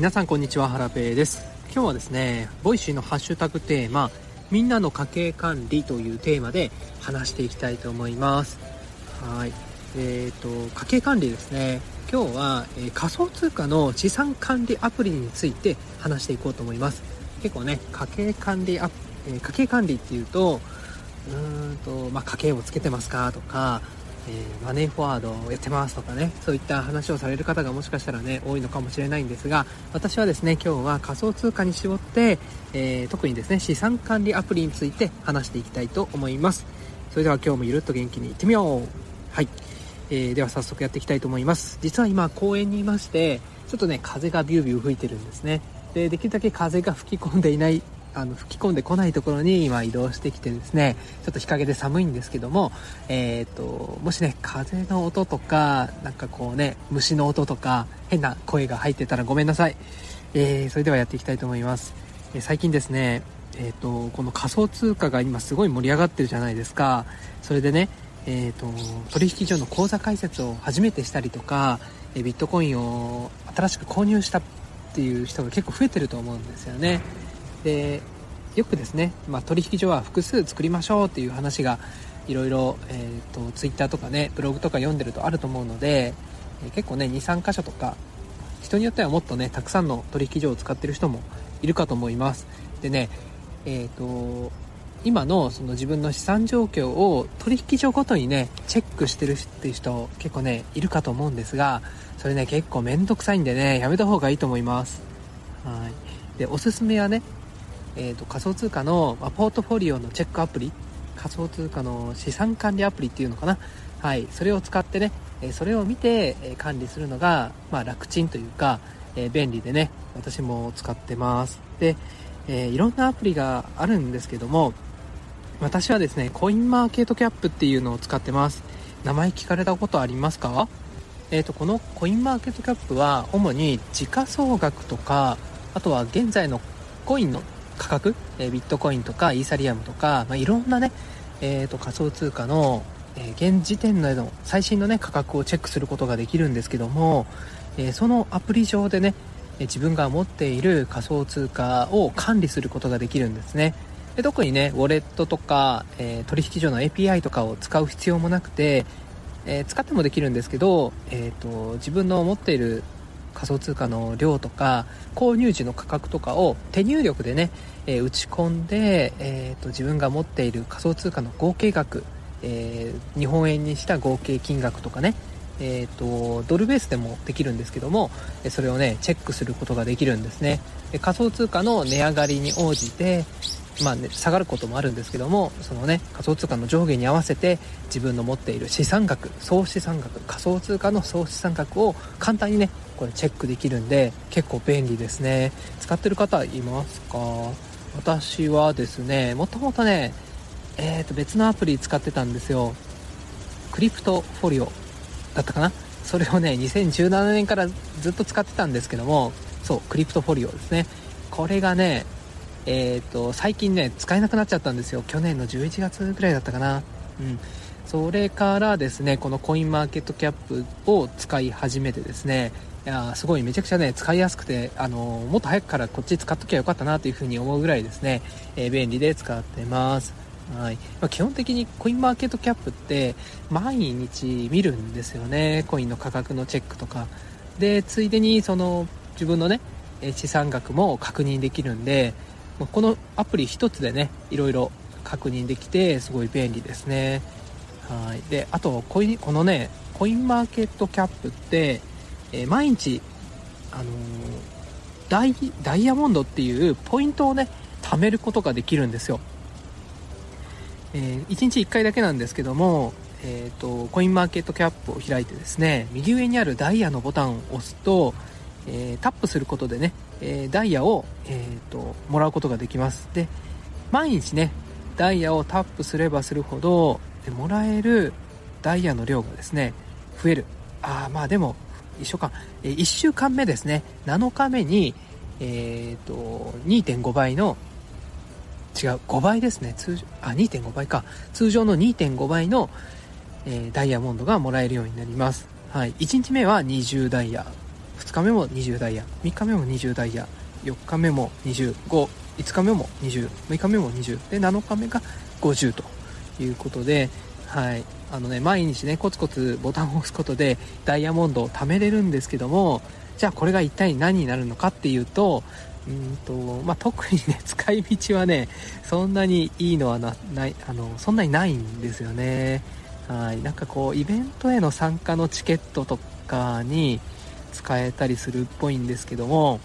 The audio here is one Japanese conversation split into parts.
皆さんこんにちはハラペーです。今日はですね Voicy のハッシュタグテーマみんなの家計管理というテーマで話していきたいと思います。はい。えーと家計管理ですね。今日は、えー、仮想通貨の資産管理アプリについて話していこうと思います。結構ね家計管理ア、えー、家計管理っていうとうーんと、まあ、家計をつけてますかとかえー、マネーフォワードをやってますとかねそういった話をされる方がもしかしたらね多いのかもしれないんですが私はですね今日は仮想通貨に絞って、えー、特にですね資産管理アプリについて話していきたいと思います。それでは今日もゆるっと元気にいってみよう。はい、えー、では早速やっていきたいと思います。実は今公園にいましてちょっとね風がビュービュー吹いてるんですね。でできるだけ風が吹き込んでいないあの吹き込んでこないところに今移動してきてですねちょっと日陰で寒いんですけども、えーと、もしね風の音とかなんかこうね虫の音とか変な声が入ってたらごめんなさい、えー、それではやっていきたいと思います、えー、最近ですねえーと、この仮想通貨が今すごい盛り上がってるじゃないですか。それでねえーと、取引所の口座開設を初めてしたりとかビットコインを新しく購入したっていう人が結構増えてると思うんですよね。でよくですね、まあ、取引所は複数作りましょうっていう話がいろいろ、えーと、ツイッターとかねブログとか読んでるとあると思うので、え、結構ね23箇所とか人によってはもっとねたくさんの取引所を使ってる人もいるかと思います。でねえっ、ー、と今のその自分の資産状況を取引所ごとにねチェックしてるっていう人結構ねいるかと思うんですがそれね結構めんどくさいんでねやめた方がいいと思います。はい。でおすすめはねえーと、仮想通貨の、ま、ポートフォリオのチェックアプリ仮想通貨の資産管理アプリっていうのかな。はい。それを使ってね、えそれを見て、え管理するのが、まあ、楽ちんというか、えー、便利でね私も使ってます。で、えー、いろんなアプリがあるんですけども私はですねコインマーケットキャップっていうのを使ってます。名前聞かれたことありますか？えー、とこのコインマーケットキャップは主に時価総額とかあとは現在のコインの価格、えー、ビットコインとかイーサリアムとか、まあ、いろんなね、えーと、仮想通貨の、えー、現時点の最新のね価格をチェックすることができるんですけども、えー、そのアプリ上でね自分が持っている仮想通貨を管理することができるんですね。で特にねウォレットとか、えー、取引所の API とかを使う必要もなくて、えー、使ってもできるんですけど、えーと自分の持っている仮想通貨の量とか購入時の価格とかを手入力でね、えー、打ち込んで、えーと、自分が持っている仮想通貨の合計額、えー、日本円にした合計金額とかねえーと、ドルベースでもできるんですけどもそれをねチェックすることができるんですね。で仮想通貨の値上がりに応じてまあね、下がることもあるんですけどもそのね仮想通貨の上下に合わせて自分の持っている資産額総資産額仮想通貨の総資産額を簡単にねこれチェックできるんで結構便利ですね。使ってる方いますか？私はですねもともとねえー、と別のアプリ使ってたんですよ。クリプトフォリオだったかな？それをね2017年からずっと使ってたんですけどもそうクリプトフォリオですね。これがねえーと、最近ね使えなくなっちゃったんですよ。去年の11月ぐらいだったかな。うん。それからですねこのコインマーケットキャップを使い始めてですねいやすごいめちゃくちゃね使いやすくてあのもっと早くからこっち使っときゃよかったなというふうに思うぐらいですね、えー、便利で使ってます。はい。まあ、基本的にコインマーケットキャップって毎日見るんですよね。コインの価格のチェックとか。でついでにその自分のね資産額も確認できるんでこのアプリ1つでねいろいろ確認できてすごい便利ですね。はい。であとこのねコインマーケットキャップって、えー、毎日あのー、ダイダイヤモンドっていうポイントをね貯めることができるんですよ、えー、1日1回だけなんですけどもえーと、コインマーケットキャップを開いてですね右上にあるダイヤのボタンを押すと、えー、タップすることでねえー、ダイヤを、えーと、もらうことができます。で毎日ねダイヤをタップすればするほどでもらえるダイヤの量がですね増える。ああまあでも一緒か、え、1週間目ですね。7日目にえっ、ー、と2.5倍の違う5倍ですね。通常あ2.5倍か。通常の2.5倍の、えー、ダイヤモンドがもらえるようになります。はい。1日目は20ダイヤ。2日目も20ダイヤ。3日目も20ダイヤ。4日目も255日目も206日目も20で7日目が50と。いうことではい。あのね毎日ねコツコツボタンを押すことでダイヤモンドを貯めれるんですけどもじゃあこれが一体何になるのかっていうとうんとまあ、特にね 使い道はねそんなにいいのはないあのそんなにないんですよね。はい。なんかこうイベントへの参加のチケットとかに使えたりするっぽいんですけども、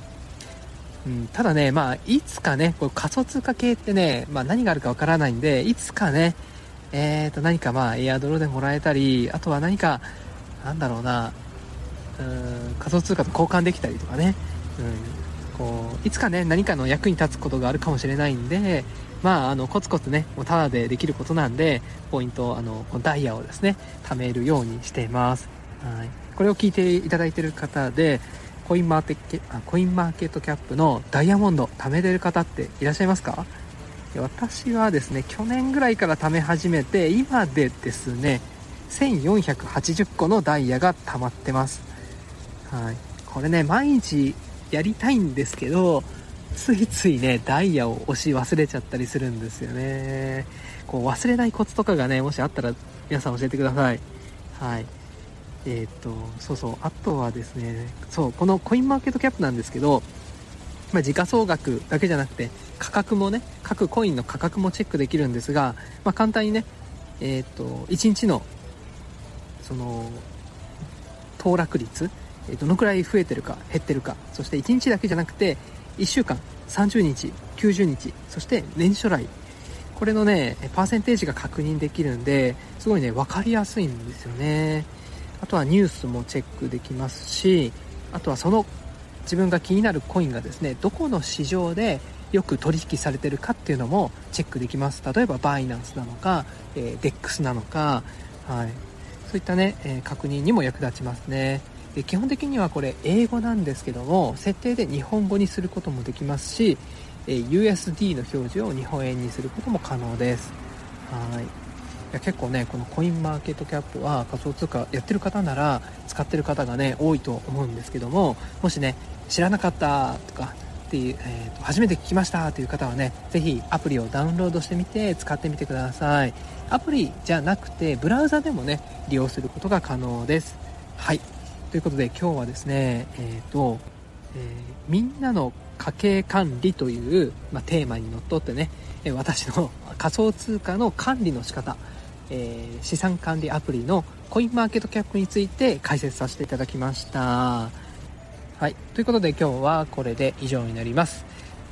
うん、ただねまあいつかねこう仮想通貨系ってね、まあ、何があるかわからないんでいつかねえー、と何かまあエアドロでもらえたりあとは何かなんだろうなうん仮想通貨と交換できたりとかね、うん、こういつかね何かの役に立つことがあるかもしれないんでまあ、あのコツコツねもうタダでできることなんでポイントあのダイヤをですね貯めるようにしています。はい。これを聞いていただいてる方でコインマーケコインマーケットキャップのダイヤモンド貯めてる方っていらっしゃいますか？私はですね去年ぐらいから貯め始めて今でですね1480個のダイヤが溜まってます。はい。これね毎日やりたいんですけどついついねダイヤを押し忘れちゃったりするんですよね。こう忘れないコツとかがねもしあったら皆さん教えてください。はい。えっ、とそうそう。あとはですねそうこのコインマーケットキャップなんですけどまあ、時価総額だけじゃなくて価格もね各コインの価格もチェックできるんですが、まあ、簡単にねえっ、と1日のその騰落率、どのくらい増えてるか減ってるかそして1日だけじゃなくて1週間30日90日そして年初来。これのねパーセンテージが確認できるんですごいね分かりやすいんですよね。あとはニュースもチェックできますしあとはその自分が気になるコインがですねどこの市場でよく取引されてるかっていうのもチェックできます。例えばバイナンスなのか、えー、DEX なのか、はい、そういったね、えー、確認にも役立ちますね。で基本的にはこれ英語なんですけども設定で日本語にすることもできますし、えー、USD の表示を日本円にすることも可能です。はい。や結構ねこのコインマーケットキャップは仮想通貨やってる方なら使ってる方がね多いと思うんですけどももしね知らなかったとかっていう、えーと、初めて聞きましたという方はね是非アプリをダウンロードしてみて使ってみてください。アプリじゃなくてブラウザでもね利用することが可能です。はい。ということで今日はですねえっ、ー、と、えー、みんなの家計管理という、まあ、テーマにのっとってね私の仮想通貨の管理の仕方えー、資産管理アプリのコインマーケットキャップについて解説させていただきました。はい。ということで今日はこれで以上になります。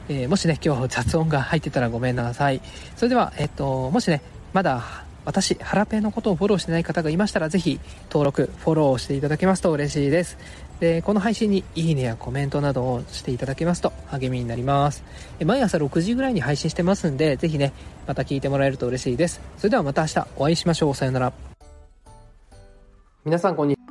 えー、もしね、今日雑音が入ってたらごめんなさい。それでは、えっ、と、もしね、まだ私、ハラペのことをフォローしてない方がいましたら、ぜひ登録、フォローしていただけますと嬉しいです。で、この配信にいいねやコメントなどをしていただけますと励みになります。毎朝6時ぐらいに配信してますんで、ぜひね、また聞いてもらえると嬉しいです。それではまた明日お会いしましょう。さよなら。皆さんこんにちは。